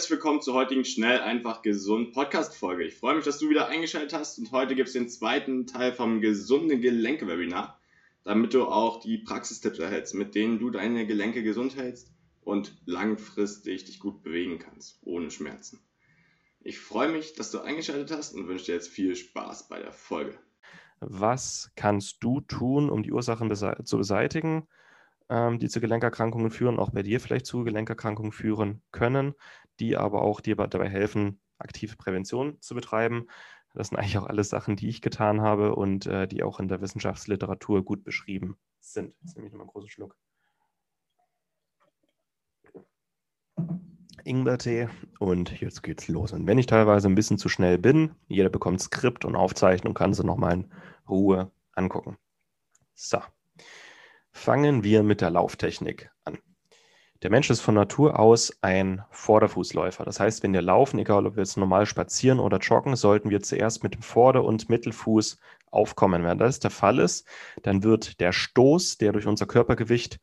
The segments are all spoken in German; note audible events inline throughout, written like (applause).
Herzlich willkommen zur heutigen Schnell, einfach gesund Podcast-Folge. Ich freue mich, dass du wieder eingeschaltet hast und heute gibt es den zweiten Teil vom gesunde Gelenke-Webinar, damit du auch die Praxistipps erhältst, mit denen du deine Gelenke gesund hältst und langfristig dich gut bewegen kannst, ohne Schmerzen. Ich freue mich, dass du eingeschaltet hast und wünsche dir jetzt viel Spaß bei der Folge. Was kannst du tun, um die Ursachen zu beseitigen? ähm, die zu Gelenkerkrankungen führen, auch bei dir vielleicht zu Gelenkerkrankungen führen können, die aber auch dir dabei helfen, aktive Prävention zu betreiben. Das sind eigentlich auch alles Sachen, die ich getan habe und äh, die auch in der Wissenschaftsliteratur gut beschrieben sind. Jetzt nehme ich nochmal einen großen Schluck. Ingwertee und jetzt geht's los. Und wenn ich teilweise ein bisschen zu schnell bin, jeder bekommt Skript und Aufzeichnung, kann sie nochmal in Ruhe angucken. So. Fangen wir mit der Lauftechnik an. Der Mensch ist von Natur aus ein Vorderfußläufer. Das heißt, wenn wir laufen, egal ob wir jetzt normal spazieren oder joggen, sollten wir zuerst mit dem Vorder- und Mittelfuß aufkommen. Wenn das der Fall ist, dann wird der Stoß, der durch unser Körpergewicht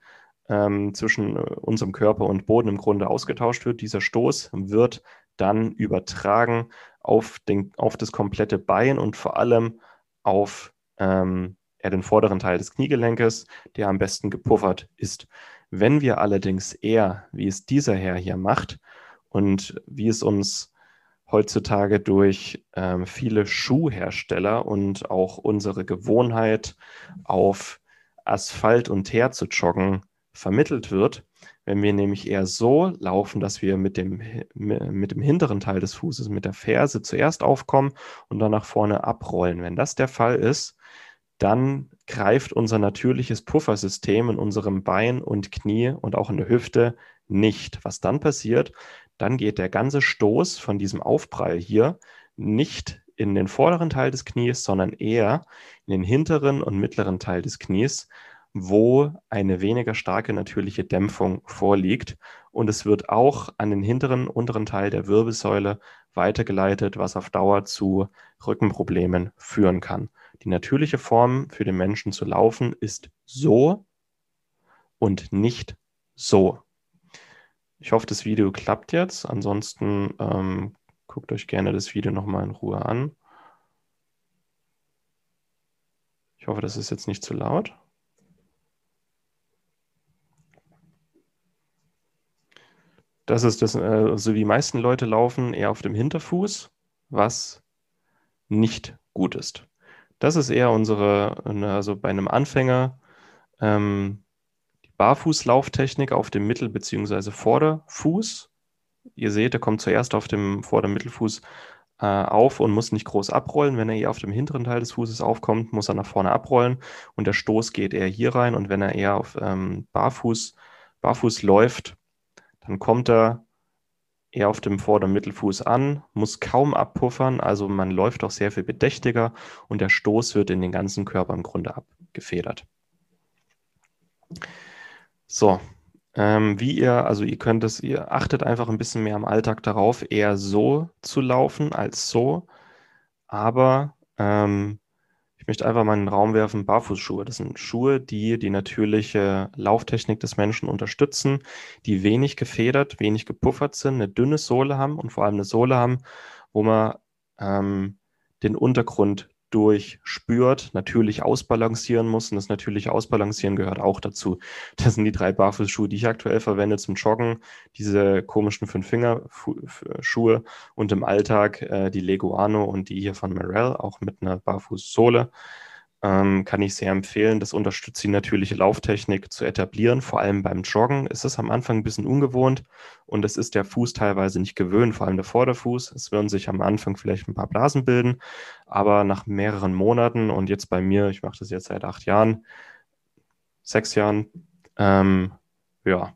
ähm, zwischen äh, unserem Körper und Boden im Grunde ausgetauscht wird, dieser Stoß wird dann übertragen auf, den, auf das komplette Bein und vor allem auf ähm, den vorderen Teil des Kniegelenkes, der am besten gepuffert ist. Wenn wir allerdings eher, wie es dieser Herr hier macht und wie es uns heutzutage durch ähm, viele Schuhhersteller und auch unsere Gewohnheit auf Asphalt und Teer zu joggen vermittelt wird, wenn wir nämlich eher so laufen, dass wir mit dem, mit dem hinteren Teil des Fußes, mit der Ferse zuerst aufkommen und dann nach vorne abrollen. Wenn das der Fall ist, dann greift unser natürliches Puffersystem in unserem Bein und Knie und auch in der Hüfte nicht. Was dann passiert, dann geht der ganze Stoß von diesem Aufprall hier nicht in den vorderen Teil des Knies, sondern eher in den hinteren und mittleren Teil des Knies, wo eine weniger starke natürliche Dämpfung vorliegt. Und es wird auch an den hinteren, unteren Teil der Wirbelsäule weitergeleitet, was auf Dauer zu Rückenproblemen führen kann. Die natürliche Form für den Menschen zu laufen ist so und nicht so. Ich hoffe, das Video klappt jetzt. Ansonsten ähm, guckt euch gerne das Video nochmal in Ruhe an. Ich hoffe, das ist jetzt nicht zu laut. Das ist das, äh, so wie die meisten Leute laufen, eher auf dem Hinterfuß, was nicht gut ist. Das ist eher unsere, ne, also bei einem Anfänger, ähm, die Barfußlauftechnik auf dem Mittel- bzw. Vorderfuß. Ihr seht, er kommt zuerst auf dem Vorder-Mittelfuß äh, auf und muss nicht groß abrollen. Wenn er eher auf dem hinteren Teil des Fußes aufkommt, muss er nach vorne abrollen und der Stoß geht eher hier rein. Und wenn er eher auf ähm, Barfuß, Barfuß läuft, dann kommt er eher auf dem Vorder- und Mittelfuß an, muss kaum abpuffern, also man läuft auch sehr viel bedächtiger und der Stoß wird in den ganzen Körper im Grunde abgefedert. So, ähm, wie ihr, also ihr könnt es, ihr achtet einfach ein bisschen mehr im Alltag darauf, eher so zu laufen als so, aber ähm, ich möchte einfach mal in den Raum werfen, Barfußschuhe. Das sind Schuhe, die die natürliche Lauftechnik des Menschen unterstützen, die wenig gefedert, wenig gepuffert sind, eine dünne Sohle haben und vor allem eine Sohle haben, wo man ähm, den Untergrund durchspürt, natürlich ausbalancieren muss. Und das natürliche Ausbalancieren gehört auch dazu. Das sind die drei Barfußschuhe, die ich aktuell verwende zum Joggen. Diese komischen Fünf-Finger-Schuhe und im Alltag äh, die Leguano und die hier von Morel, auch mit einer Barfußsohle ähm, kann ich sehr empfehlen. Das unterstützt die natürliche Lauftechnik zu etablieren. Vor allem beim Joggen ist es am Anfang ein bisschen ungewohnt und es ist der Fuß teilweise nicht gewöhnt, vor allem der Vorderfuß. Es werden sich am Anfang vielleicht ein paar Blasen bilden, aber nach mehreren Monaten und jetzt bei mir, ich mache das jetzt seit acht Jahren, sechs Jahren, ähm, ja,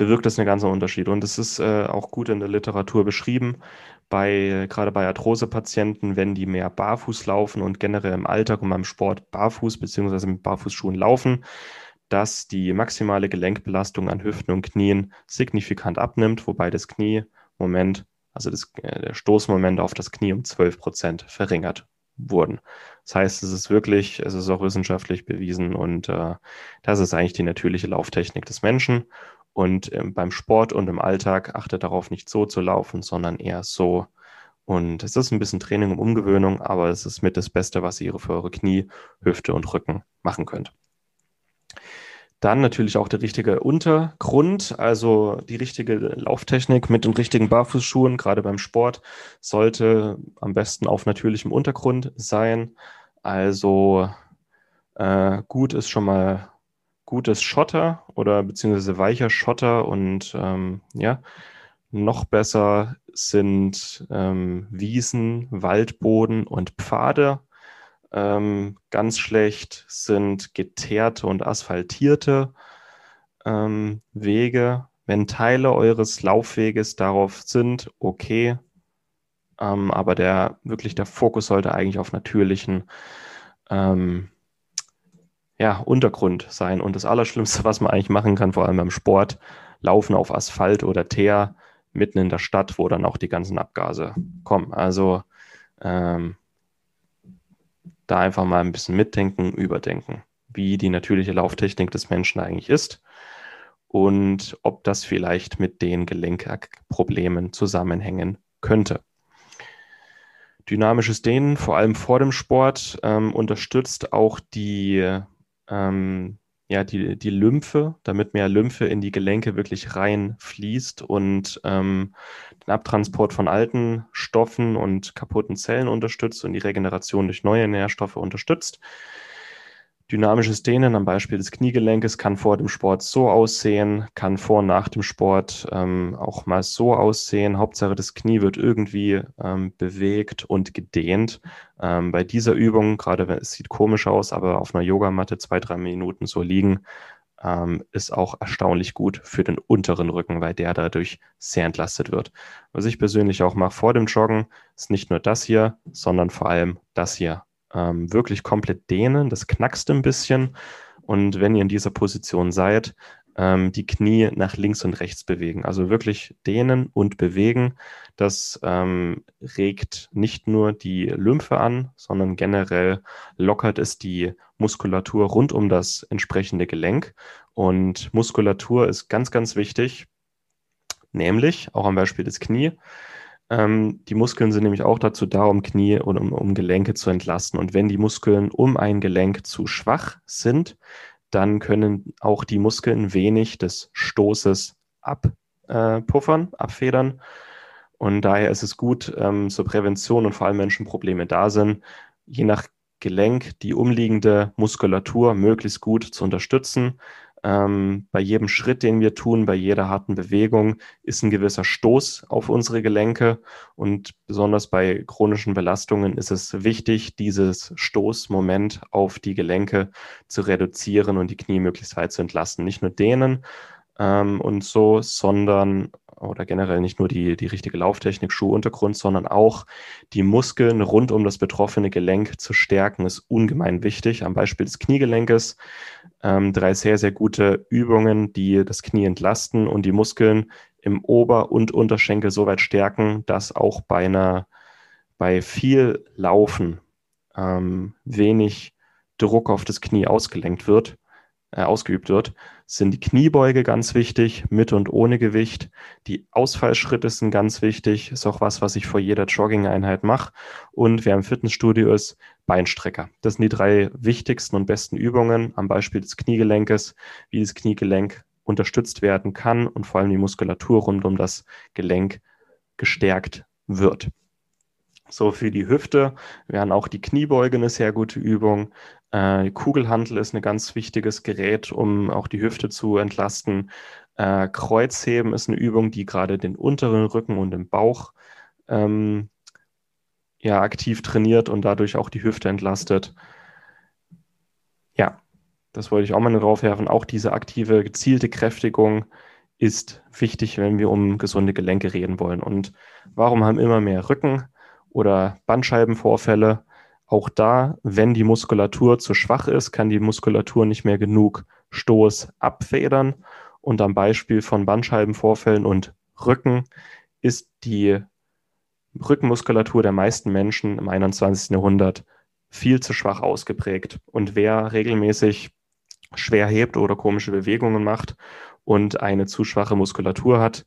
bewirkt das einen ganzen Unterschied. Und es ist äh, auch gut in der Literatur beschrieben, bei, gerade bei Arthrose-Patienten, wenn die mehr barfuß laufen und generell im Alltag und beim Sport barfuß bzw. mit Barfußschuhen laufen, dass die maximale Gelenkbelastung an Hüften und Knien signifikant abnimmt, wobei das Kniemoment, also das, äh, der Stoßmoment auf das Knie um 12 Prozent verringert wurden. Das heißt, es ist wirklich, es ist auch wissenschaftlich bewiesen und äh, das ist eigentlich die natürliche Lauftechnik des Menschen. Und ähm, beim Sport und im Alltag achtet darauf, nicht so zu laufen, sondern eher so. Und es ist ein bisschen Training und Umgewöhnung, aber es ist mit das Beste, was ihr für eure Knie, Hüfte und Rücken machen könnt. Dann natürlich auch der richtige Untergrund, also die richtige Lauftechnik mit den richtigen Barfußschuhen, gerade beim Sport, sollte am besten auf natürlichem Untergrund sein. Also äh, gut ist schon mal gutes Schotter oder beziehungsweise weicher Schotter und ähm, ja, noch besser sind ähm, Wiesen, Waldboden und Pfade. Ähm, ganz schlecht sind geteerte und asphaltierte ähm, Wege. Wenn Teile eures Laufweges darauf sind, okay. Ähm, aber der wirklich der Fokus sollte eigentlich auf natürlichen ähm, ja, Untergrund sein. Und das Allerschlimmste, was man eigentlich machen kann, vor allem beim Sport, laufen auf Asphalt oder Teer mitten in der Stadt, wo dann auch die ganzen Abgase kommen. Also ähm, da einfach mal ein bisschen mitdenken, überdenken, wie die natürliche Lauftechnik des Menschen eigentlich ist und ob das vielleicht mit den Gelenkproblemen zusammenhängen könnte. Dynamisches Dehnen, vor allem vor dem Sport, ähm, unterstützt auch die, ähm, ja, die, die Lymphe, damit mehr Lymphe in die Gelenke wirklich reinfließt und ähm, den Abtransport von alten Stoffen und kaputten Zellen unterstützt und die Regeneration durch neue Nährstoffe unterstützt. Dynamisches Dehnen am Beispiel des Kniegelenkes kann vor dem Sport so aussehen, kann vor und nach dem Sport ähm, auch mal so aussehen. Hauptsache das Knie wird irgendwie ähm, bewegt und gedehnt. Ähm, bei dieser Übung, gerade wenn es sieht komisch aus, aber auf einer Yogamatte zwei, drei Minuten so liegen, ähm, ist auch erstaunlich gut für den unteren Rücken, weil der dadurch sehr entlastet wird. Was ich persönlich auch mache vor dem Joggen, ist nicht nur das hier, sondern vor allem das hier. Ähm, wirklich komplett dehnen, das knackst ein bisschen. Und wenn ihr in dieser Position seid, ähm, die Knie nach links und rechts bewegen. Also wirklich dehnen und bewegen. Das ähm, regt nicht nur die Lymphe an, sondern generell lockert es die Muskulatur rund um das entsprechende Gelenk. Und Muskulatur ist ganz, ganz wichtig, nämlich auch am Beispiel des Knie. Ähm, die Muskeln sind nämlich auch dazu da, um Knie und um, um Gelenke zu entlasten. Und wenn die Muskeln um ein Gelenk zu schwach sind, dann können auch die Muskeln wenig des Stoßes abpuffern, äh, abfedern. Und daher ist es gut ähm, zur Prävention und vor allem Menschenprobleme da sind, je nach Gelenk die umliegende Muskulatur möglichst gut zu unterstützen. Ähm, bei jedem Schritt, den wir tun, bei jeder harten Bewegung ist ein gewisser Stoß auf unsere Gelenke. Und besonders bei chronischen Belastungen ist es wichtig, dieses Stoßmoment auf die Gelenke zu reduzieren und die Knie möglichst weit zu entlasten. Nicht nur dehnen ähm, und so, sondern oder generell nicht nur die, die richtige Lauftechnik, Schuhuntergrund, sondern auch die Muskeln rund um das betroffene Gelenk zu stärken, ist ungemein wichtig. Am Beispiel des Kniegelenkes ähm, drei sehr, sehr gute Übungen, die das Knie entlasten und die Muskeln im Ober- und Unterschenkel so weit stärken, dass auch bei einer, bei viel Laufen ähm, wenig Druck auf das Knie ausgelenkt wird äh, ausgeübt wird, sind die Kniebeuge ganz wichtig, mit und ohne Gewicht. Die Ausfallschritte sind ganz wichtig, ist auch was, was ich vor jeder Jogging-Einheit mache. Und wer im Fitnessstudio ist, Beinstrecker. Das sind die drei wichtigsten und besten Übungen am Beispiel des Kniegelenkes, wie das Kniegelenk unterstützt werden kann und vor allem die Muskulatur rund um das Gelenk gestärkt wird. So für die Hüfte wären auch die Kniebeuge eine sehr gute Übung. Äh, Kugelhantel ist ein ganz wichtiges Gerät, um auch die Hüfte zu entlasten. Äh, Kreuzheben ist eine Übung, die gerade den unteren Rücken und den Bauch ähm, ja, aktiv trainiert und dadurch auch die Hüfte entlastet. Ja, das wollte ich auch mal drauf werfen. Auch diese aktive, gezielte Kräftigung ist wichtig, wenn wir um gesunde Gelenke reden wollen. Und warum haben immer mehr Rücken oder Bandscheibenvorfälle? Auch da, wenn die Muskulatur zu schwach ist, kann die Muskulatur nicht mehr genug Stoß abfedern. Und am Beispiel von Bandscheibenvorfällen und Rücken ist die Rückenmuskulatur der meisten Menschen im 21. Jahrhundert viel zu schwach ausgeprägt. Und wer regelmäßig schwer hebt oder komische Bewegungen macht und eine zu schwache Muskulatur hat,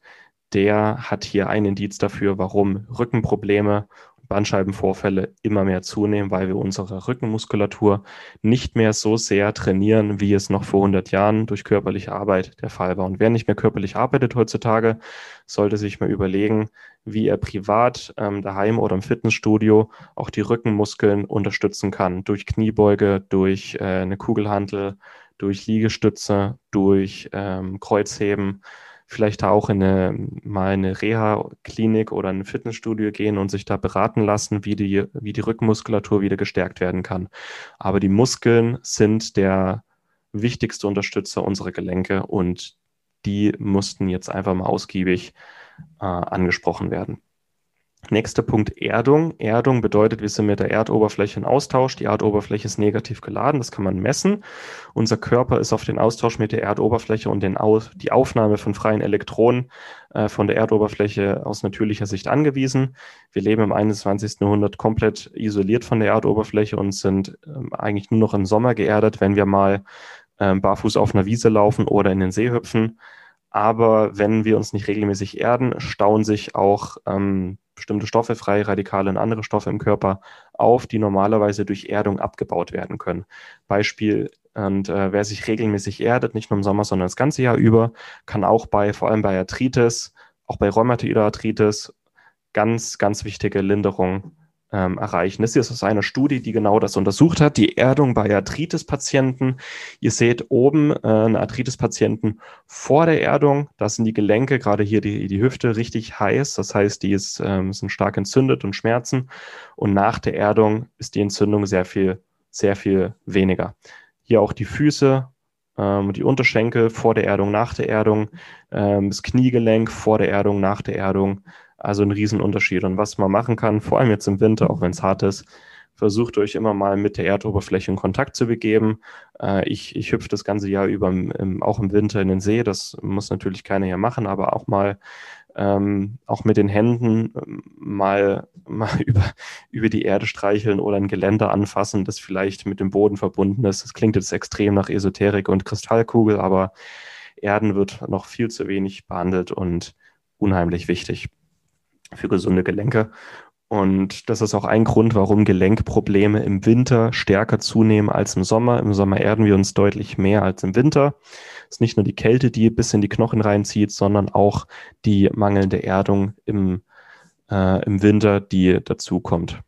der hat hier ein Indiz dafür, warum Rückenprobleme Bandscheibenvorfälle immer mehr zunehmen, weil wir unsere Rückenmuskulatur nicht mehr so sehr trainieren, wie es noch vor 100 Jahren durch körperliche Arbeit der Fall war. Und wer nicht mehr körperlich arbeitet heutzutage, sollte sich mal überlegen, wie er privat ähm, daheim oder im Fitnessstudio auch die Rückenmuskeln unterstützen kann. Durch Kniebeuge, durch äh, eine Kugelhantel, durch Liegestütze, durch ähm, Kreuzheben vielleicht auch in eine, mal eine Reha-Klinik oder ein Fitnessstudio gehen und sich da beraten lassen, wie die, wie die Rückenmuskulatur wieder gestärkt werden kann. Aber die Muskeln sind der wichtigste Unterstützer unserer Gelenke und die mussten jetzt einfach mal ausgiebig äh, angesprochen werden. Nächster Punkt Erdung. Erdung bedeutet, wir sind mit der Erdoberfläche in Austausch. Die Erdoberfläche ist negativ geladen, das kann man messen. Unser Körper ist auf den Austausch mit der Erdoberfläche und den Au die Aufnahme von freien Elektronen äh, von der Erdoberfläche aus natürlicher Sicht angewiesen. Wir leben im 21. Jahrhundert komplett isoliert von der Erdoberfläche und sind äh, eigentlich nur noch im Sommer geerdet, wenn wir mal äh, barfuß auf einer Wiese laufen oder in den See hüpfen. Aber wenn wir uns nicht regelmäßig erden, stauen sich auch ähm, bestimmte Stoffe, freie Radikale und andere Stoffe im Körper auf, die normalerweise durch Erdung abgebaut werden können. Beispiel, und äh, wer sich regelmäßig erdet, nicht nur im Sommer, sondern das ganze Jahr über, kann auch bei, vor allem bei Arthritis, auch bei rheumatoider Arthritis, ganz, ganz wichtige Linderung ähm, erreichen. Das ist aus einer Studie, die genau das untersucht hat, die Erdung bei Arthritis-Patienten. Ihr seht oben äh, einen Arthritis-Patienten vor der Erdung, da sind die Gelenke, gerade hier die, die Hüfte, richtig heiß. Das heißt, die ist, ähm, sind stark entzündet und schmerzen. Und nach der Erdung ist die Entzündung sehr viel, sehr viel weniger. Hier auch die Füße, ähm, die Unterschenkel vor der Erdung, nach der Erdung, ähm, das Kniegelenk vor der Erdung, nach der Erdung. Also ein Riesenunterschied. Und was man machen kann, vor allem jetzt im Winter, auch wenn es hart ist, versucht euch immer mal mit der Erdoberfläche in Kontakt zu begeben. Äh, ich, ich hüpfe das ganze Jahr über, im, auch im Winter in den See. Das muss natürlich keiner hier machen, aber auch mal ähm, auch mit den Händen ähm, mal, (laughs) mal über, über die Erde streicheln oder ein Geländer anfassen, das vielleicht mit dem Boden verbunden ist. Das klingt jetzt extrem nach Esoterik und Kristallkugel, aber Erden wird noch viel zu wenig behandelt und unheimlich wichtig für gesunde Gelenke. Und das ist auch ein Grund, warum Gelenkprobleme im Winter stärker zunehmen als im Sommer. Im Sommer erden wir uns deutlich mehr als im Winter. Es ist nicht nur die Kälte, die bis in die Knochen reinzieht, sondern auch die mangelnde Erdung im, äh, im Winter, die dazu kommt.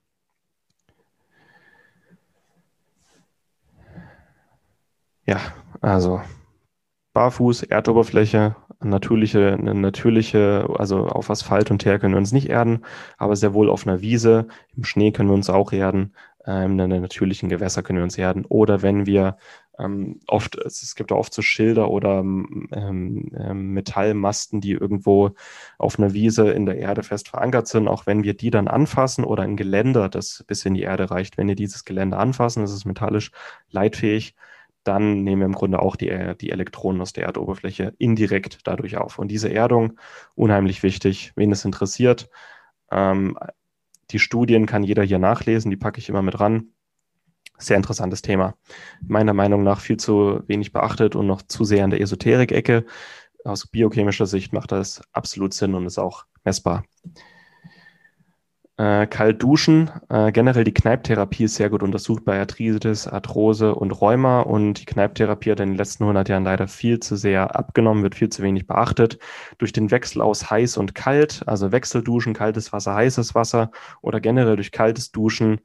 Ja, also Barfuß, Erdoberfläche, natürliche, eine natürliche, also auf Asphalt und Teer können wir uns nicht erden, aber sehr wohl auf einer Wiese, im Schnee können wir uns auch erden, ähm, in natürlichen Gewässer können wir uns erden. Oder wenn wir ähm, oft, es gibt oft so Schilder oder ähm, ähm, Metallmasten, die irgendwo auf einer Wiese in der Erde fest verankert sind, auch wenn wir die dann anfassen oder ein Geländer, das bis in die Erde reicht, wenn wir dieses Geländer anfassen, das ist metallisch leitfähig, dann nehmen wir im Grunde auch die, die Elektronen aus der Erdoberfläche indirekt dadurch auf. Und diese Erdung, unheimlich wichtig, wen es interessiert. Ähm, die Studien kann jeder hier nachlesen, die packe ich immer mit ran. Sehr interessantes Thema. Meiner Meinung nach viel zu wenig beachtet und noch zu sehr in der Esoterik-Ecke. Aus biochemischer Sicht macht das absolut Sinn und ist auch messbar. Äh, kalt duschen. Äh, generell die Kneiptherapie ist sehr gut untersucht bei Arthritis, Arthrose und Rheuma. Und die Kneiptherapie hat in den letzten 100 Jahren leider viel zu sehr abgenommen, wird viel zu wenig beachtet. Durch den Wechsel aus heiß und kalt, also Wechselduschen, kaltes Wasser, heißes Wasser oder generell durch kaltes Duschen,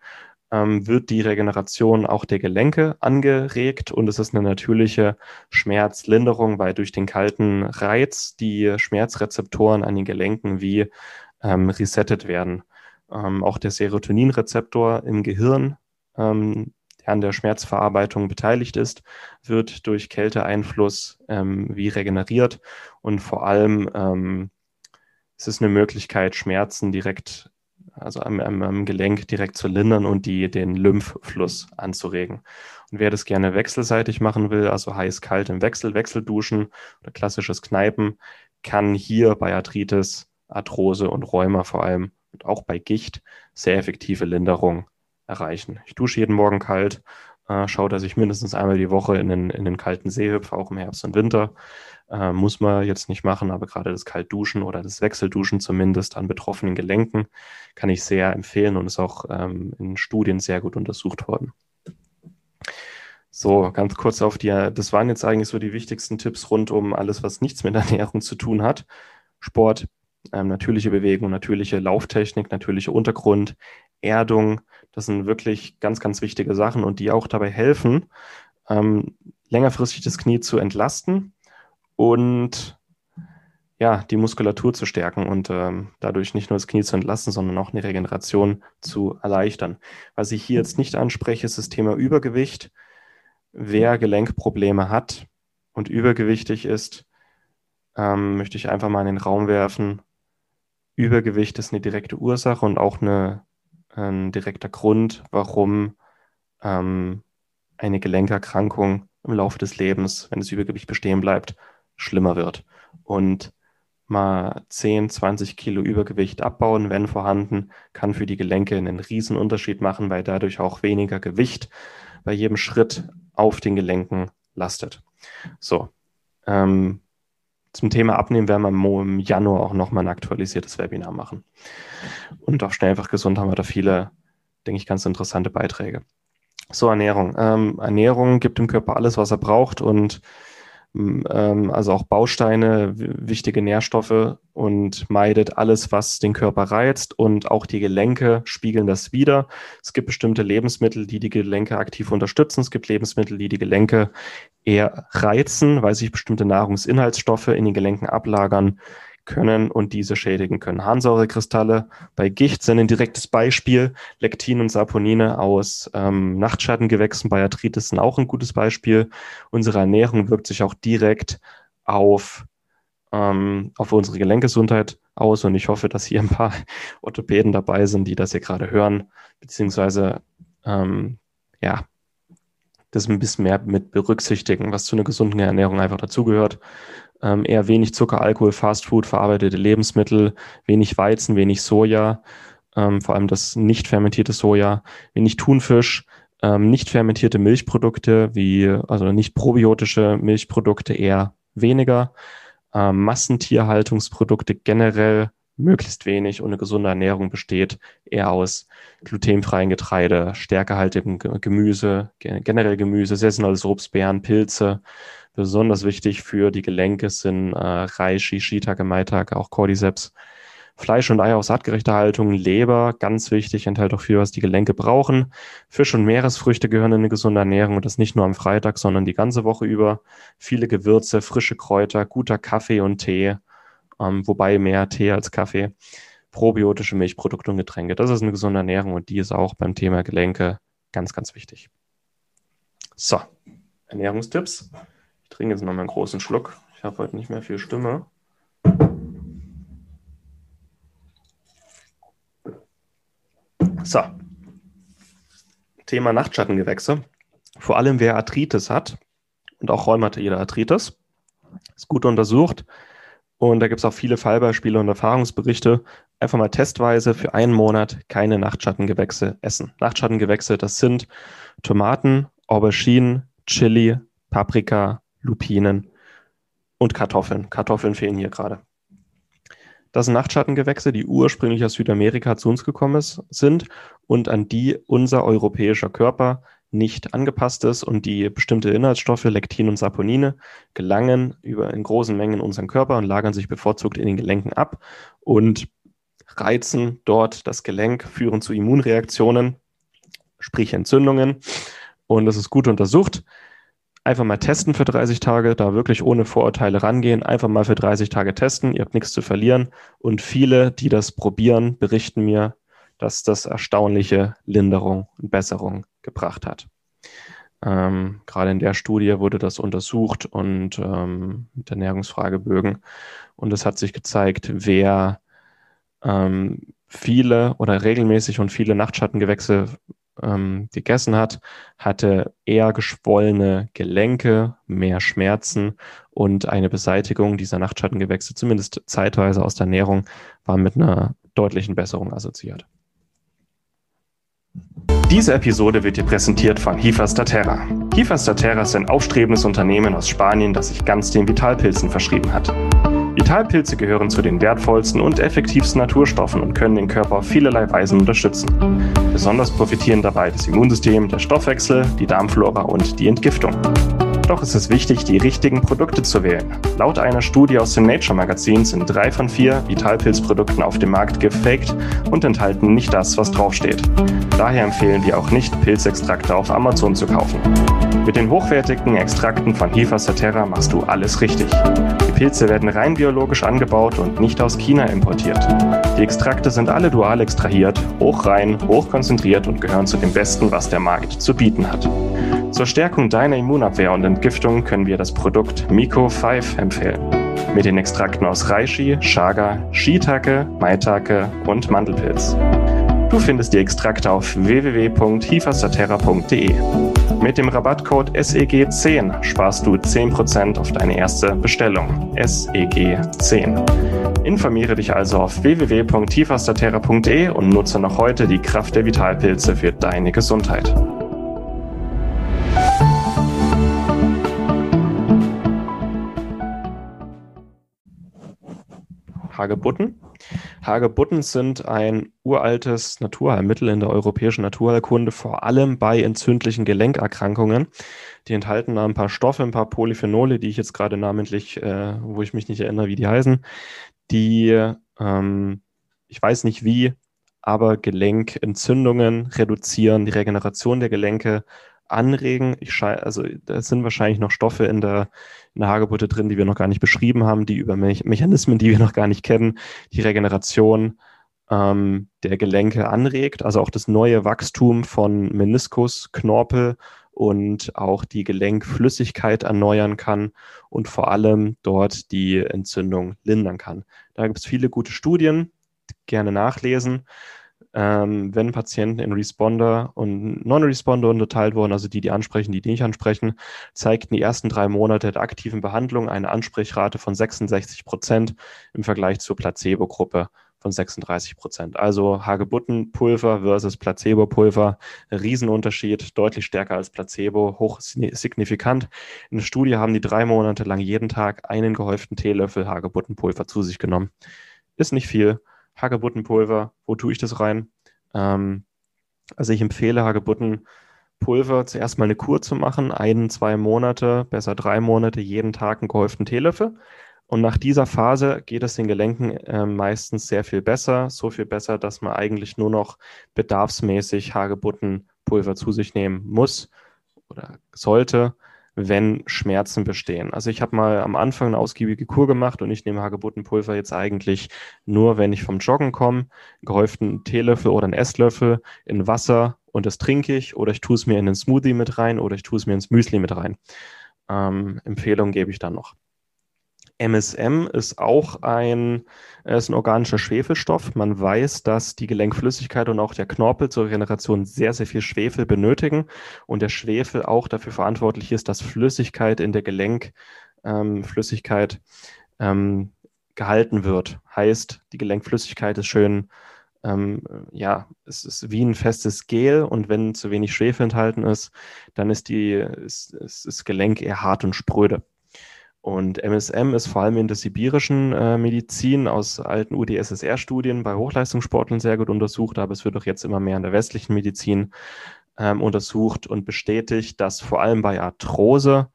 ähm, wird die Regeneration auch der Gelenke angeregt und es ist eine natürliche Schmerzlinderung, weil durch den kalten Reiz die Schmerzrezeptoren an den Gelenken wie ähm, resettet werden. Ähm, auch der Serotoninrezeptor im Gehirn, ähm, der an der Schmerzverarbeitung beteiligt ist, wird durch Kälteeinfluss ähm, wie regeneriert und vor allem ähm, es ist eine Möglichkeit, Schmerzen direkt, also am, am, am, Gelenk direkt zu lindern und die, den Lymphfluss anzuregen. Und wer das gerne wechselseitig machen will, also heiß-kalt im Wechsel, Wechselduschen oder klassisches Kneipen, kann hier bei Arthritis, Arthrose und Rheuma vor allem und auch bei Gicht sehr effektive Linderung erreichen. Ich dusche jeden Morgen kalt, äh, schaue, dass ich mindestens einmal die Woche in den, in den kalten See hüpfe, auch im Herbst und Winter. Äh, muss man jetzt nicht machen, aber gerade das Kaltduschen oder das Wechselduschen zumindest an betroffenen Gelenken kann ich sehr empfehlen und ist auch ähm, in Studien sehr gut untersucht worden. So, ganz kurz auf die, das waren jetzt eigentlich so die wichtigsten Tipps rund um alles, was nichts mit Ernährung zu tun hat. Sport, ähm, natürliche Bewegung, natürliche Lauftechnik, natürlicher Untergrund, Erdung, das sind wirklich ganz, ganz wichtige Sachen und die auch dabei helfen, ähm, längerfristig das Knie zu entlasten und ja, die Muskulatur zu stärken und ähm, dadurch nicht nur das Knie zu entlasten, sondern auch eine Regeneration zu erleichtern. Was ich hier jetzt nicht anspreche, ist das Thema Übergewicht. Wer Gelenkprobleme hat und übergewichtig ist, ähm, möchte ich einfach mal in den Raum werfen. Übergewicht ist eine direkte Ursache und auch eine, ein direkter Grund, warum ähm, eine Gelenkerkrankung im Laufe des Lebens, wenn das Übergewicht bestehen bleibt, schlimmer wird. Und mal 10, 20 Kilo Übergewicht abbauen, wenn vorhanden, kann für die Gelenke einen riesen Unterschied machen, weil dadurch auch weniger Gewicht bei jedem Schritt auf den Gelenken lastet. So, ähm, zum Thema Abnehmen werden wir im Januar auch nochmal ein aktualisiertes Webinar machen. Und auch schnell einfach gesund haben wir da viele, denke ich, ganz interessante Beiträge. So, Ernährung. Ähm, Ernährung gibt dem Körper alles, was er braucht und also auch Bausteine, wichtige Nährstoffe und meidet alles, was den Körper reizt und auch die Gelenke spiegeln das wieder. Es gibt bestimmte Lebensmittel, die die Gelenke aktiv unterstützen. Es gibt Lebensmittel, die die Gelenke eher reizen, weil sich bestimmte Nahrungsinhaltsstoffe in den Gelenken ablagern können und diese schädigen können. Harnsäurekristalle bei Gicht sind ein direktes Beispiel. Lektin und Saponine aus ähm, Nachtschattengewächsen bei Arthritis sind auch ein gutes Beispiel. Unsere Ernährung wirkt sich auch direkt auf, ähm, auf unsere Gelenkgesundheit aus und ich hoffe, dass hier ein paar (laughs) Orthopäden dabei sind, die das hier gerade hören, beziehungsweise ähm, ja, das ein bisschen mehr mit berücksichtigen, was zu einer gesunden Ernährung einfach dazugehört ähm, eher wenig Zucker, Alkohol, Fastfood, verarbeitete Lebensmittel, wenig Weizen, wenig Soja, ähm, vor allem das nicht fermentierte Soja, wenig Thunfisch, ähm, nicht fermentierte Milchprodukte wie, also nicht probiotische Milchprodukte eher weniger, ähm, Massentierhaltungsprodukte generell möglichst wenig und eine gesunde Ernährung besteht eher aus glutenfreien Getreide, stärkehaltigem Gemüse, generell Gemüse, saisonales Obst, Beeren, Pilze, Besonders wichtig für die Gelenke sind äh, Reishi, Shiitake, Maitake, auch Cordyceps. Fleisch und Eier aus artgerechter Haltung, Leber, ganz wichtig, enthält auch viel, was die Gelenke brauchen. Fisch und Meeresfrüchte gehören in eine gesunde Ernährung und das nicht nur am Freitag, sondern die ganze Woche über. Viele Gewürze, frische Kräuter, guter Kaffee und Tee, ähm, wobei mehr Tee als Kaffee. Probiotische Milchprodukte und Getränke. Das ist eine gesunde Ernährung und die ist auch beim Thema Gelenke ganz, ganz wichtig. So, Ernährungstipps trinke jetzt nochmal einen großen Schluck. Ich habe heute nicht mehr viel Stimme. So. Thema Nachtschattengewächse. Vor allem wer Arthritis hat und auch rheumatoide Arthritis, ist gut untersucht. Und da gibt es auch viele Fallbeispiele und Erfahrungsberichte. Einfach mal testweise für einen Monat keine Nachtschattengewächse essen. Nachtschattengewächse, das sind Tomaten, Auberginen, Chili, Paprika, Lupinen und Kartoffeln. Kartoffeln fehlen hier gerade. Das sind Nachtschattengewächse, die ursprünglich aus Südamerika zu uns gekommen ist, sind und an die unser europäischer Körper nicht angepasst ist und die bestimmte Inhaltsstoffe, Lektin und Saponine, gelangen über in großen Mengen in unseren Körper und lagern sich bevorzugt in den Gelenken ab und reizen dort das Gelenk, führen zu Immunreaktionen, sprich Entzündungen. Und das ist gut untersucht einfach mal testen für 30 Tage, da wirklich ohne Vorurteile rangehen, einfach mal für 30 Tage testen, ihr habt nichts zu verlieren. Und viele, die das probieren, berichten mir, dass das erstaunliche Linderung und Besserung gebracht hat. Ähm, gerade in der Studie wurde das untersucht und ähm, mit Ernährungsfragebögen. Und es hat sich gezeigt, wer ähm, viele oder regelmäßig und viele Nachtschattengewächse ähm, gegessen hat, hatte eher geschwollene Gelenke, mehr Schmerzen und eine Beseitigung dieser Nachtschattengewächse, zumindest zeitweise aus der Ernährung, war mit einer deutlichen Besserung assoziiert. Diese Episode wird dir präsentiert von Hifa Statera. Hifa Statera ist ein aufstrebendes Unternehmen aus Spanien, das sich ganz den Vitalpilzen verschrieben hat. Vitalpilze gehören zu den wertvollsten und effektivsten Naturstoffen und können den Körper auf vielerlei Weisen unterstützen. Besonders profitieren dabei das Immunsystem, der Stoffwechsel, die Darmflora und die Entgiftung. Doch ist es wichtig, die richtigen Produkte zu wählen. Laut einer Studie aus dem Nature Magazin sind drei von vier Vitalpilzprodukten auf dem Markt gefaked und enthalten nicht das, was draufsteht. Daher empfehlen wir auch nicht, Pilzextrakte auf Amazon zu kaufen. Mit den hochwertigen Extrakten von Hifa Saterra machst du alles richtig. Die Pilze werden rein biologisch angebaut und nicht aus China importiert. Die Extrakte sind alle dual extrahiert, hochrein, hochkonzentriert und gehören zu dem Besten, was der Markt zu bieten hat. Zur Stärkung deiner Immunabwehr und Entgiftung können wir das Produkt Miko 5 empfehlen. Mit den Extrakten aus Reishi, Chaga, Shiitake, Maitake und Mandelpilz. Du findest die Extrakte auf www.hifastaterra.de. Mit dem Rabattcode SEG10 sparst du 10% auf deine erste Bestellung. SEG10. Informiere dich also auf www.tifastaterra.de und nutze noch heute die Kraft der Vitalpilze für deine Gesundheit. Hagebutten. Hagebutten sind ein uraltes Naturheilmittel in der europäischen Naturheilkunde, vor allem bei entzündlichen Gelenkerkrankungen. Die enthalten ein paar Stoffe, ein paar Polyphenole, die ich jetzt gerade namentlich, äh, wo ich mich nicht erinnere, wie die heißen, die, ähm, ich weiß nicht wie, aber Gelenkentzündungen reduzieren, die Regeneration der Gelenke anregen. Ich also da sind wahrscheinlich noch Stoffe in der, in der Hagebutte drin, die wir noch gar nicht beschrieben haben, die über Me Mechanismen, die wir noch gar nicht kennen, die Regeneration ähm, der Gelenke anregt, also auch das neue Wachstum von Meniskus, Knorpel und auch die Gelenkflüssigkeit erneuern kann und vor allem dort die Entzündung lindern kann. Da gibt es viele gute Studien, gerne nachlesen ähm, wenn Patienten in Responder und Non-Responder unterteilt wurden, also die, die ansprechen, die, die nicht ansprechen, zeigten die ersten drei Monate der aktiven Behandlung eine Ansprechrate von 66 Prozent im Vergleich zur Placebo-Gruppe von 36 Prozent. Also Hagebuttenpulver versus Placebo-Pulver, Riesenunterschied, deutlich stärker als Placebo, hoch signifikant. In der Studie haben die drei Monate lang jeden Tag einen gehäuften Teelöffel Hagebuttenpulver zu sich genommen. Ist nicht viel, Hagebuttenpulver, wo tue ich das rein? Ähm, also ich empfehle Hagebuttenpulver zuerst mal eine Kur zu machen, ein, zwei Monate, besser drei Monate, jeden Tag einen gehäuften Teelöffel. Und nach dieser Phase geht es den Gelenken äh, meistens sehr viel besser, so viel besser, dass man eigentlich nur noch bedarfsmäßig Hagebuttenpulver zu sich nehmen muss oder sollte wenn Schmerzen bestehen. Also ich habe mal am Anfang eine ausgiebige Kur gemacht und ich nehme Hagebuttenpulver jetzt eigentlich nur, wenn ich vom Joggen komme, gehäuften Teelöffel oder einen Esslöffel in Wasser und das trinke ich oder ich tue es mir in den Smoothie mit rein oder ich tue es mir ins Müsli mit rein. Ähm, Empfehlung gebe ich dann noch. MSM ist auch ein, ist ein organischer Schwefelstoff. Man weiß, dass die Gelenkflüssigkeit und auch der Knorpel zur Regeneration sehr, sehr viel Schwefel benötigen und der Schwefel auch dafür verantwortlich ist, dass Flüssigkeit in der Gelenkflüssigkeit ähm, ähm, gehalten wird. Heißt, die Gelenkflüssigkeit ist schön, ähm, ja, es ist wie ein festes Gel und wenn zu wenig Schwefel enthalten ist, dann ist, die, ist, ist das Gelenk eher hart und spröde. Und MSM ist vor allem in der sibirischen äh, Medizin aus alten UdSSR-Studien bei Hochleistungssportlern sehr gut untersucht, aber es wird auch jetzt immer mehr in der westlichen Medizin ähm, untersucht und bestätigt, dass vor allem bei Arthrose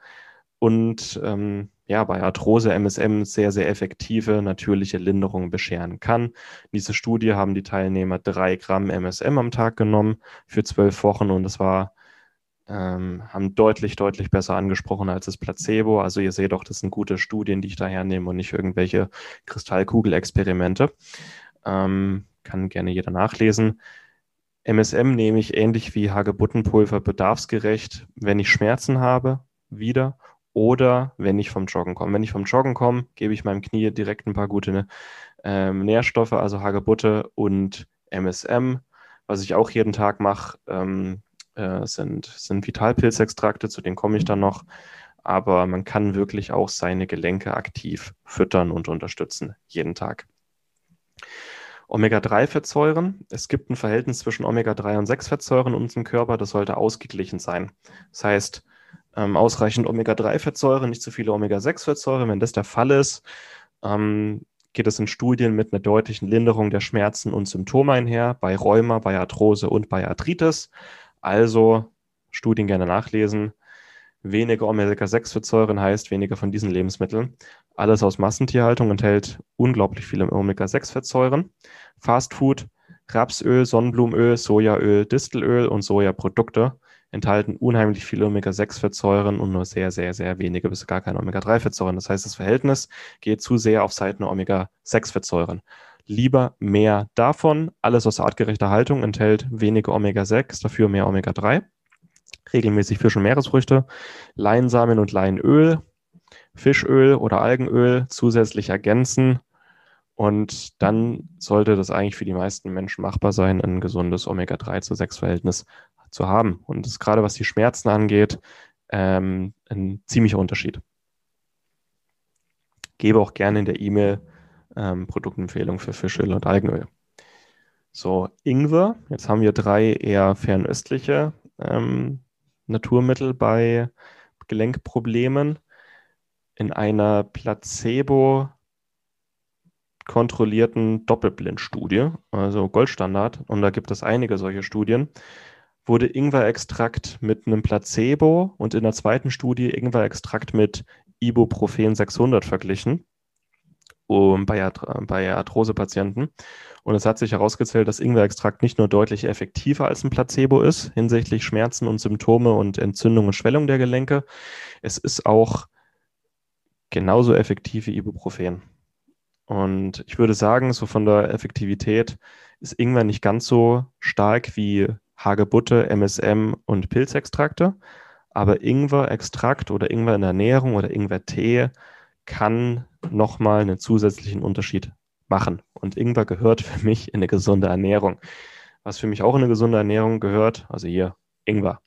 und ähm, ja, bei Arthrose MSM sehr, sehr effektive natürliche Linderungen bescheren kann. In dieser Studie haben die Teilnehmer drei Gramm MSM am Tag genommen für zwölf Wochen und das war ähm, haben deutlich, deutlich besser angesprochen als das Placebo. Also ihr seht doch, das sind gute Studien, die ich da hernehme und nicht irgendwelche Kristallkugelexperimente. Ähm, kann gerne jeder nachlesen. MSM nehme ich ähnlich wie Hagebuttenpulver bedarfsgerecht, wenn ich Schmerzen habe, wieder oder wenn ich vom Joggen komme. Wenn ich vom Joggen komme, gebe ich meinem Knie direkt ein paar gute ähm, Nährstoffe, also Hagebutte und MSM. Was ich auch jeden Tag mache, ähm, äh, sind, sind Vitalpilzextrakte, zu denen komme ich dann noch. Aber man kann wirklich auch seine Gelenke aktiv füttern und unterstützen, jeden Tag. Omega-3-Fettsäuren. Es gibt ein Verhältnis zwischen Omega-3 und 6-Fettsäuren in unserem Körper, das sollte ausgeglichen sein. Das heißt, ähm, ausreichend Omega-3-Fettsäuren, nicht zu viele Omega-6-Fettsäuren. Wenn das der Fall ist, ähm, geht es in Studien mit einer deutlichen Linderung der Schmerzen und Symptome einher, bei Rheuma, bei Arthrose und bei Arthritis. Also Studien gerne nachlesen. Weniger Omega-6-Fettsäuren heißt weniger von diesen Lebensmitteln. Alles aus Massentierhaltung enthält unglaublich viele Omega-6-Fettsäuren. Fastfood, Rapsöl, Sonnenblumenöl, Sojaöl, Distelöl und Sojaprodukte enthalten unheimlich viele Omega-6-Fettsäuren und nur sehr, sehr, sehr wenige bis gar keine Omega-3-Fettsäuren. Das heißt, das Verhältnis geht zu sehr auf Seiten der Omega-6-Fettsäuren. Lieber mehr davon. Alles aus artgerechter Haltung enthält weniger Omega-6, dafür mehr Omega-3. Regelmäßig Fisch- und Meeresfrüchte, Leinsamen und Leinöl, Fischöl oder Algenöl zusätzlich ergänzen. Und dann sollte das eigentlich für die meisten Menschen machbar sein, ein gesundes Omega-3 zu 6-Verhältnis zu haben. Und das ist gerade was die Schmerzen angeht, ähm, ein ziemlicher Unterschied. Gebe auch gerne in der E-Mail ähm, Produktempfehlungen für Fischöl und Algenöl. So, Ingwer. Jetzt haben wir drei eher fernöstliche ähm, Naturmittel bei Gelenkproblemen. In einer Placebo kontrollierten Doppelblindstudie, also Goldstandard, und da gibt es einige solche Studien, wurde Ingwer-Extrakt mit einem Placebo und in der zweiten Studie Ingwer-Extrakt mit Ibuprofen 600 verglichen um, bei, bei Arthrose-Patienten. Und es hat sich herausgezählt, dass Ingwer-Extrakt nicht nur deutlich effektiver als ein Placebo ist hinsichtlich Schmerzen und Symptome und Entzündung und Schwellung der Gelenke. Es ist auch genauso effektiv wie Ibuprofen. Und ich würde sagen, so von der Effektivität ist Ingwer nicht ganz so stark wie Hagebutte, MSM und Pilzextrakte. Aber Ingwer-Extrakt oder Ingwer in der Ernährung oder Ingwer-Tee kann nochmal einen zusätzlichen Unterschied machen. Und Ingwer gehört für mich in eine gesunde Ernährung. Was für mich auch in eine gesunde Ernährung gehört, also hier Ingwer,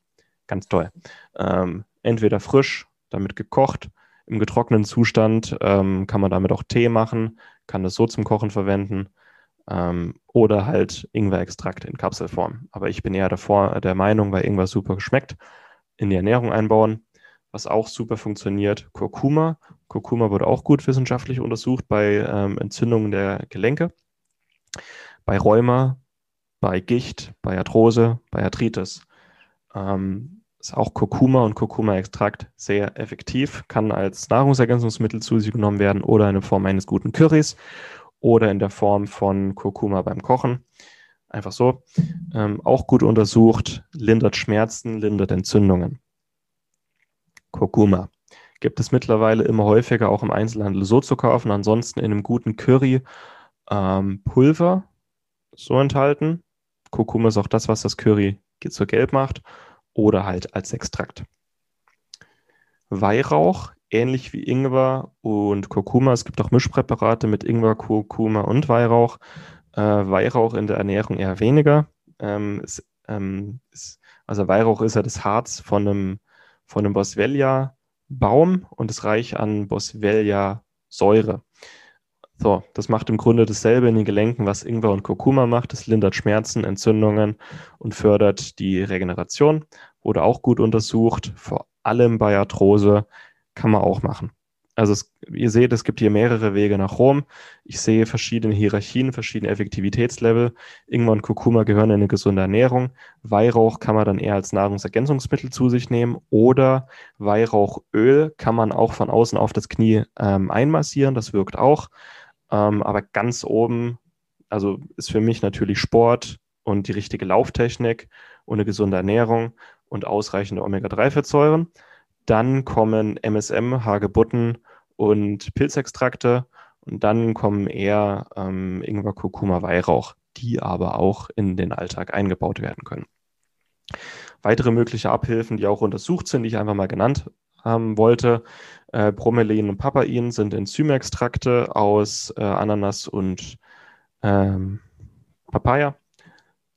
ganz toll. Ähm, entweder frisch, damit gekocht, im getrockneten Zustand ähm, kann man damit auch Tee machen, kann das so zum Kochen verwenden ähm, oder halt Ingwer-Extrakt in Kapselform. Aber ich bin eher davor, der Meinung, weil Ingwer super geschmeckt, in die Ernährung einbauen. Was auch super funktioniert, Kurkuma. Kurkuma wurde auch gut wissenschaftlich untersucht bei ähm, Entzündungen der Gelenke, bei Rheuma, bei Gicht, bei Arthrose, bei Arthritis. Ähm, ist auch Kurkuma und Kurkuma-Extrakt sehr effektiv, kann als Nahrungsergänzungsmittel zu sich genommen werden oder in Form eines guten Currys oder in der Form von Kurkuma beim Kochen. Einfach so. Ähm, auch gut untersucht, lindert Schmerzen, lindert Entzündungen. Kurkuma gibt es mittlerweile immer häufiger auch im Einzelhandel so zu kaufen. Ansonsten in einem guten Curry ähm, Pulver so enthalten. Kurkuma ist auch das, was das Curry so gelb macht oder halt als Extrakt. Weihrauch ähnlich wie Ingwer und Kurkuma. Es gibt auch Mischpräparate mit Ingwer, Kurkuma und Weihrauch. Äh, Weihrauch in der Ernährung eher weniger. Ähm, ist, ähm, ist, also Weihrauch ist ja das Harz von einem, von einem Boswellia-Baum und ist reich an Boswellia-Säure. So, das macht im Grunde dasselbe in den Gelenken, was Ingwer und Kurkuma macht. Es lindert Schmerzen, Entzündungen und fördert die Regeneration. Wurde auch gut untersucht, vor allem bei Arthrose kann man auch machen. Also es, ihr seht, es gibt hier mehrere Wege nach Rom. Ich sehe verschiedene Hierarchien, verschiedene Effektivitätslevel. Ingwer und Kurkuma gehören in eine gesunde Ernährung. Weihrauch kann man dann eher als Nahrungsergänzungsmittel zu sich nehmen oder Weihrauchöl kann man auch von außen auf das Knie ähm, einmassieren. Das wirkt auch. Ähm, aber ganz oben, also ist für mich natürlich Sport und die richtige Lauftechnik und eine gesunde Ernährung und ausreichende Omega-3-Fettsäuren. Dann kommen MSM, Hagebutten und Pilzextrakte. Und dann kommen eher ähm, Ingwer, Kurkuma, Weihrauch. die aber auch in den Alltag eingebaut werden können. Weitere mögliche Abhilfen, die auch untersucht sind, die ich einfach mal genannt haben wollte, äh, Bromelain und Papain sind Enzymextrakte aus äh, Ananas und ähm, Papaya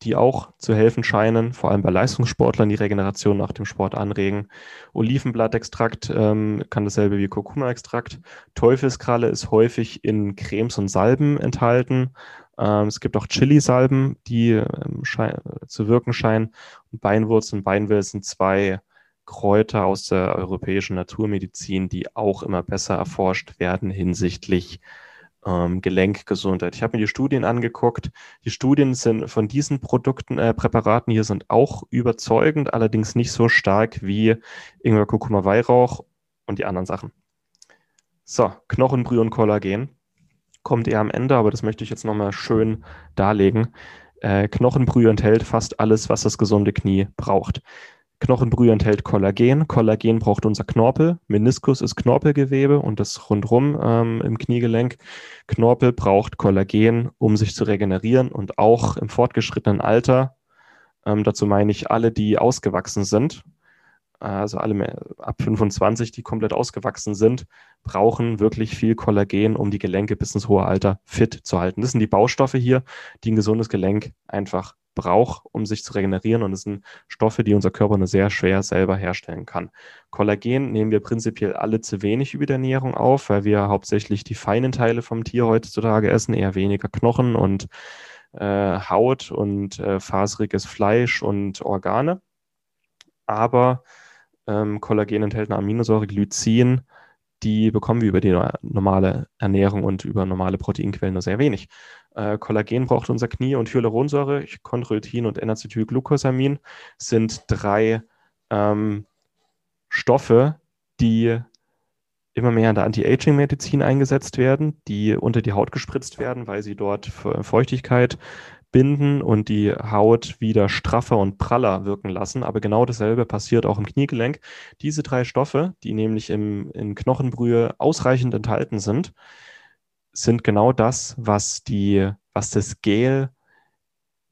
die auch zu helfen scheinen, vor allem bei Leistungssportlern, die Regeneration nach dem Sport anregen. Olivenblattextrakt ähm, kann dasselbe wie Kurkuma-Extrakt. Teufelskralle ist häufig in Cremes und Salben enthalten. Ähm, es gibt auch Chili-Salben, die ähm, zu wirken scheinen. Und Beinwurzel und Beinwill sind zwei Kräuter aus der europäischen Naturmedizin, die auch immer besser erforscht werden hinsichtlich ähm, Gelenkgesundheit. Ich habe mir die Studien angeguckt. Die Studien sind von diesen Produkten, äh, Präparaten hier sind auch überzeugend, allerdings nicht so stark wie Ingwer, Kurkuma, Weihrauch und die anderen Sachen. So, Knochenbrühe und Kollagen kommt eher am Ende, aber das möchte ich jetzt nochmal schön darlegen. Äh, Knochenbrühe enthält fast alles, was das gesunde Knie braucht. Knochenbrühe enthält Kollagen. Kollagen braucht unser Knorpel. Meniskus ist Knorpelgewebe und das rundrum ähm, im Kniegelenk. Knorpel braucht Kollagen, um sich zu regenerieren und auch im fortgeschrittenen Alter. Ähm, dazu meine ich alle, die ausgewachsen sind. Also alle ab 25, die komplett ausgewachsen sind, brauchen wirklich viel Kollagen, um die Gelenke bis ins hohe Alter fit zu halten. Das sind die Baustoffe hier, die ein gesundes Gelenk einfach braucht, um sich zu regenerieren. Und es sind Stoffe, die unser Körper nur sehr schwer selber herstellen kann. Kollagen nehmen wir prinzipiell alle zu wenig über die Ernährung auf, weil wir hauptsächlich die feinen Teile vom Tier heutzutage essen, eher weniger Knochen und äh, Haut und äh, faseriges Fleisch und Organe. Aber ähm, Kollagen enthält eine Aminosäure Glycin, die bekommen wir über die normale Ernährung und über normale Proteinquellen nur sehr wenig. Äh, Kollagen braucht unser Knie und Hyaluronsäure, Chondroitin und N-Acetylglucosamin sind drei ähm, Stoffe, die immer mehr in der Anti-Aging-Medizin eingesetzt werden, die unter die Haut gespritzt werden, weil sie dort Feuchtigkeit binden und die Haut wieder straffer und praller wirken lassen. Aber genau dasselbe passiert auch im Kniegelenk. Diese drei Stoffe, die nämlich im, in Knochenbrühe ausreichend enthalten sind, sind genau das, was, die, was das Gel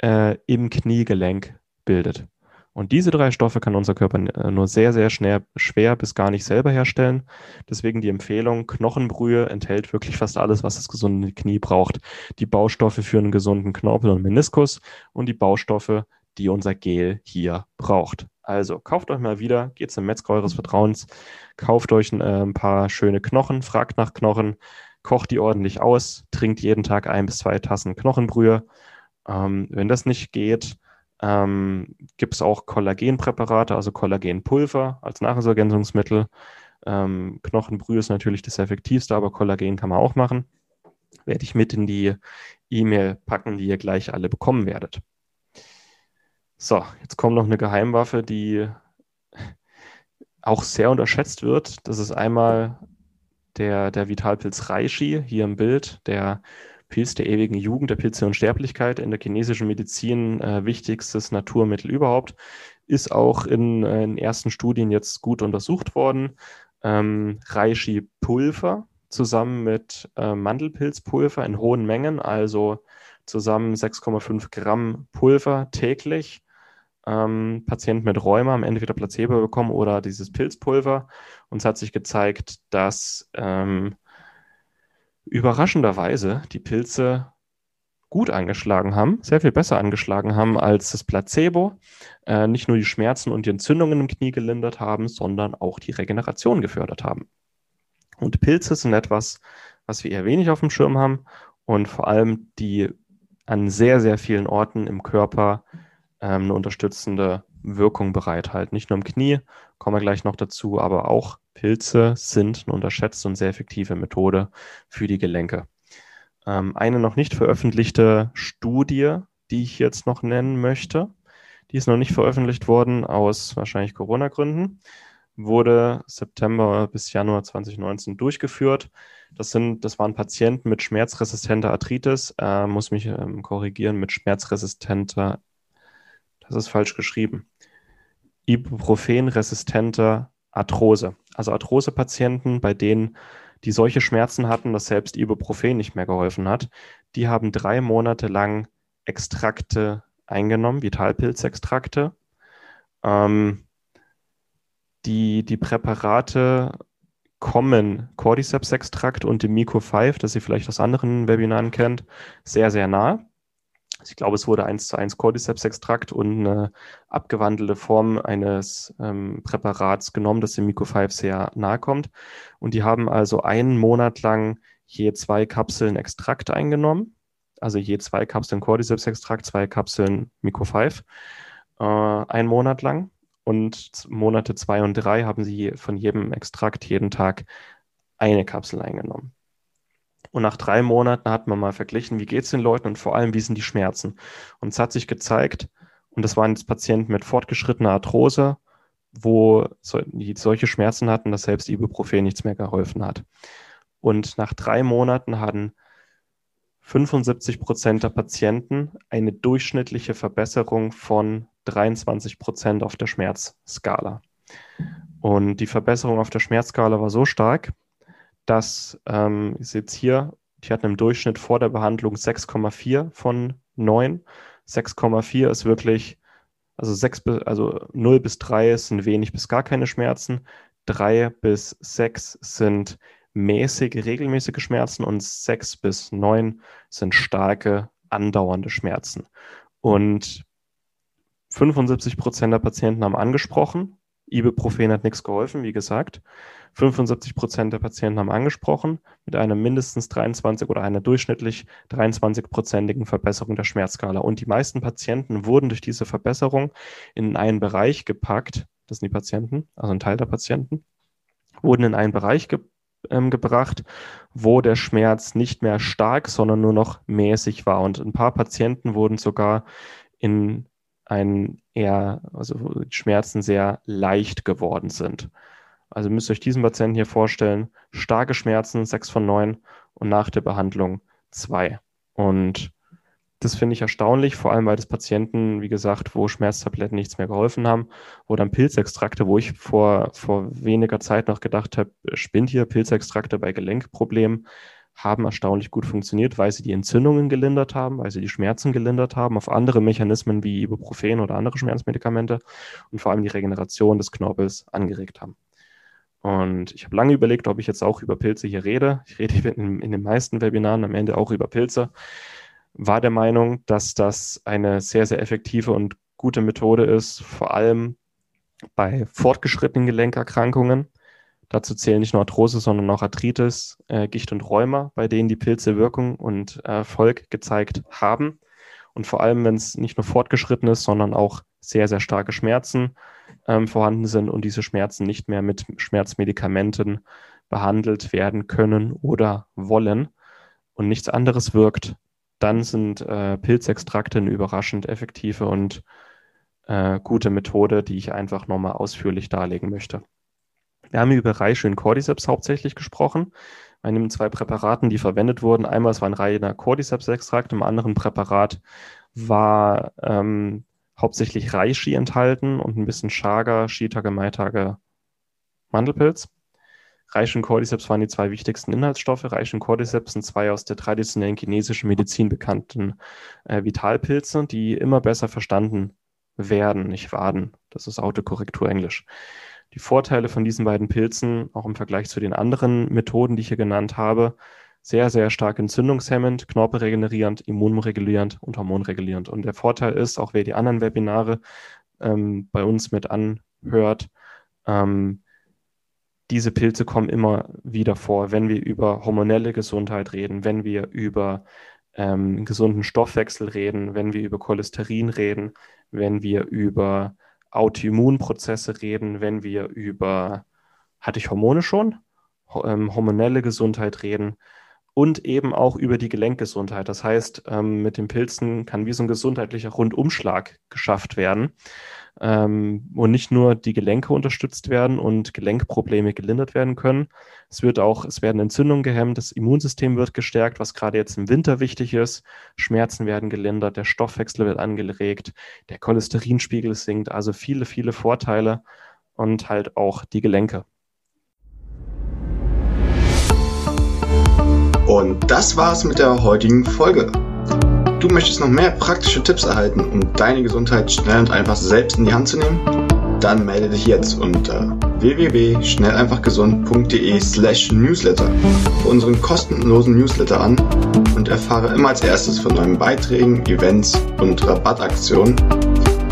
äh, im Kniegelenk bildet. Und diese drei Stoffe kann unser Körper äh, nur sehr, sehr schnell, schwer bis gar nicht selber herstellen. Deswegen die Empfehlung, Knochenbrühe enthält wirklich fast alles, was das gesunde Knie braucht. Die Baustoffe für einen gesunden Knorpel und Meniskus und die Baustoffe, die unser Gel hier braucht. Also kauft euch mal wieder, geht zum Metzger eures Vertrauens, kauft euch ein, äh, ein paar schöne Knochen, fragt nach Knochen, kocht die ordentlich aus, trinkt jeden Tag ein bis zwei Tassen Knochenbrühe. Ähm, wenn das nicht geht, ähm, gibt es auch Kollagenpräparate, also Kollagenpulver als Nahrungsergänzungsmittel. Ähm, Knochenbrühe ist natürlich das effektivste, aber Kollagen kann man auch machen. Werde ich mit in die E-Mail packen, die ihr gleich alle bekommen werdet. So, jetzt kommt noch eine Geheimwaffe, die auch sehr unterschätzt wird. Das ist einmal der, der Vitalpilz Reishi hier im Bild, der Pilz der ewigen Jugend, der Pilze und Sterblichkeit, in der chinesischen Medizin äh, wichtigstes Naturmittel überhaupt, ist auch in, äh, in ersten Studien jetzt gut untersucht worden. Ähm, Reishi-Pulver zusammen mit äh, Mandelpilzpulver in hohen Mengen, also zusammen 6,5 Gramm Pulver täglich. Ähm, Patienten mit Rheuma haben entweder Placebo bekommen oder dieses Pilzpulver. Und es hat sich gezeigt, dass ähm, überraschenderweise die Pilze gut angeschlagen haben, sehr viel besser angeschlagen haben als das Placebo, äh, nicht nur die Schmerzen und die Entzündungen im Knie gelindert haben, sondern auch die Regeneration gefördert haben. Und Pilze sind etwas, was wir eher wenig auf dem Schirm haben und vor allem die an sehr, sehr vielen Orten im Körper ähm, eine unterstützende Wirkung bereithalten. Nicht nur im Knie, kommen wir gleich noch dazu, aber auch Pilze sind eine unterschätzte und sehr effektive Methode für die Gelenke. Ähm, eine noch nicht veröffentlichte Studie, die ich jetzt noch nennen möchte, die ist noch nicht veröffentlicht worden aus wahrscheinlich Corona-Gründen, wurde September bis Januar 2019 durchgeführt. Das, sind, das waren Patienten mit schmerzresistenter Arthritis, äh, muss mich ähm, korrigieren, mit schmerzresistenter, das ist falsch geschrieben, Ibuprofen-resistenter Arthrose. Also Arthrose-Patienten, bei denen die solche Schmerzen hatten, dass selbst Ibuprofen nicht mehr geholfen hat, die haben drei Monate lang Extrakte eingenommen, Vitalpilzextrakte. Ähm, die, die Präparate kommen Cordyceps-Extrakt und dem Mico 5, das ihr vielleicht aus anderen Webinaren kennt, sehr, sehr nah. Ich glaube, es wurde eins zu eins Cordyceps-Extrakt und eine abgewandelte Form eines ähm, Präparats genommen, das dem Mico 5 sehr nahe kommt. Und die haben also einen Monat lang je zwei Kapseln Extrakt eingenommen. Also je zwei Kapseln Cordyceps-Extrakt, zwei Kapseln Mico 5, äh, einen Monat lang. Und Monate zwei und drei haben sie von jedem Extrakt jeden Tag eine Kapsel eingenommen. Und nach drei Monaten hat man mal verglichen, wie geht es den Leuten und vor allem, wie sind die Schmerzen. Und es hat sich gezeigt, und das waren jetzt Patienten mit fortgeschrittener Arthrose, wo die solche Schmerzen hatten, dass selbst Ibuprofen nichts mehr geholfen hat. Und nach drei Monaten hatten 75 Prozent der Patienten eine durchschnittliche Verbesserung von 23 Prozent auf der Schmerzskala. Und die Verbesserung auf der Schmerzskala war so stark, dass, ähm, sehe jetzt hier, die hatten im Durchschnitt vor der Behandlung 6,4 von 9. 6,4 ist wirklich, also, 6, also 0 bis 3 sind wenig bis gar keine Schmerzen. 3 bis 6 sind mäßige, regelmäßige Schmerzen und 6 bis 9 sind starke, andauernde Schmerzen. Und 75 Prozent der Patienten haben angesprochen, Ibuprofen hat nichts geholfen, wie gesagt. 75 Prozent der Patienten haben angesprochen, mit einer mindestens 23 oder einer durchschnittlich 23-prozentigen Verbesserung der Schmerzskala. Und die meisten Patienten wurden durch diese Verbesserung in einen Bereich gepackt, das sind die Patienten, also ein Teil der Patienten, wurden in einen Bereich ge ähm, gebracht, wo der Schmerz nicht mehr stark, sondern nur noch mäßig war. Und ein paar Patienten wurden sogar in ein eher, also Schmerzen sehr leicht geworden sind. Also müsst ihr euch diesen Patienten hier vorstellen, starke Schmerzen, 6 von 9 und nach der Behandlung 2. Und das finde ich erstaunlich, vor allem weil das Patienten, wie gesagt, wo Schmerztabletten nichts mehr geholfen haben, wo dann Pilzextrakte, wo ich vor, vor weniger Zeit noch gedacht habe, spinnt hier Pilzextrakte bei Gelenkproblemen, haben erstaunlich gut funktioniert, weil sie die Entzündungen gelindert haben, weil sie die Schmerzen gelindert haben, auf andere Mechanismen wie Ibuprofen oder andere Schmerzmedikamente und vor allem die Regeneration des Knorpels angeregt haben. Und ich habe lange überlegt, ob ich jetzt auch über Pilze hier rede. Ich rede in, in den meisten Webinaren am Ende auch über Pilze. War der Meinung, dass das eine sehr, sehr effektive und gute Methode ist, vor allem bei fortgeschrittenen Gelenkerkrankungen Dazu zählen nicht nur Arthrose, sondern auch Arthritis, äh, Gicht und Rheuma, bei denen die Pilze Wirkung und Erfolg gezeigt haben. Und vor allem, wenn es nicht nur fortgeschritten ist, sondern auch sehr, sehr starke Schmerzen ähm, vorhanden sind und diese Schmerzen nicht mehr mit Schmerzmedikamenten behandelt werden können oder wollen und nichts anderes wirkt, dann sind äh, Pilzextrakte eine überraschend effektive und äh, gute Methode, die ich einfach nochmal ausführlich darlegen möchte. Wir haben über Reishi und Cordyceps hauptsächlich gesprochen. Bei den zwei Präparaten, die verwendet wurden, einmal es war ein reiner Cordyceps-Extrakt, im anderen Präparat war ähm, hauptsächlich Reishi enthalten und ein bisschen Chaga, Shiitake, Maitake, Mandelpilz. Reishi und Cordyceps waren die zwei wichtigsten Inhaltsstoffe. Reishi und Cordyceps sind zwei aus der traditionellen chinesischen Medizin bekannten äh, Vitalpilze, die immer besser verstanden werden, nicht werden. Das ist Autokorrektur Englisch. Die Vorteile von diesen beiden Pilzen, auch im Vergleich zu den anderen Methoden, die ich hier genannt habe, sehr, sehr stark entzündungshemmend, knorpelregenerierend, immunregulierend und hormonregulierend. Und der Vorteil ist, auch wer die anderen Webinare ähm, bei uns mit anhört, ähm, diese Pilze kommen immer wieder vor, wenn wir über hormonelle Gesundheit reden, wenn wir über ähm, gesunden Stoffwechsel reden, wenn wir über Cholesterin reden, wenn wir über Autoimmunprozesse reden, wenn wir über, hatte ich Hormone schon, ähm, hormonelle Gesundheit reden und eben auch über die Gelenkgesundheit. Das heißt, ähm, mit den Pilzen kann wie so ein gesundheitlicher Rundumschlag geschafft werden ähm, und nicht nur die Gelenke unterstützt werden und Gelenkprobleme gelindert werden können. Es wird auch, es werden Entzündungen gehemmt, das Immunsystem wird gestärkt, was gerade jetzt im Winter wichtig ist. Schmerzen werden gelindert, der Stoffwechsel wird angeregt, der Cholesterinspiegel sinkt, also viele, viele Vorteile und halt auch die Gelenke. Und das war's mit der heutigen Folge. Du möchtest noch mehr praktische Tipps erhalten, um deine Gesundheit schnell und einfach selbst in die Hand zu nehmen? Dann melde dich jetzt unter www.schnelleinfachgesund.de slash newsletter für unseren kostenlosen Newsletter an und erfahre immer als erstes von neuen Beiträgen, Events und Rabattaktionen.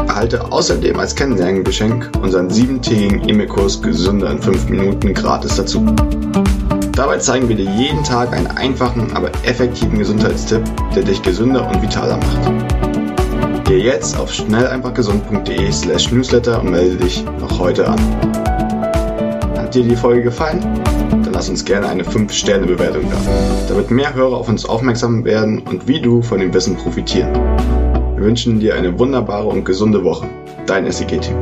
Erhalte außerdem als Kennenlerngeschenk unseren siebentägigen E-Mail-Kurs Gesünder in 5 Minuten gratis dazu. Dabei zeigen wir dir jeden Tag einen einfachen, aber effektiven Gesundheitstipp, der dich gesünder und vitaler macht. Geh jetzt auf schnelleinfachgesund.de slash newsletter und melde dich noch heute an. Hat dir die Folge gefallen? Dann lass uns gerne eine 5-Sterne-Bewertung da, damit mehr Hörer auf uns aufmerksam werden und wie du von dem Wissen profitieren. Wir wünschen dir eine wunderbare und gesunde Woche. Dein SEG-Team.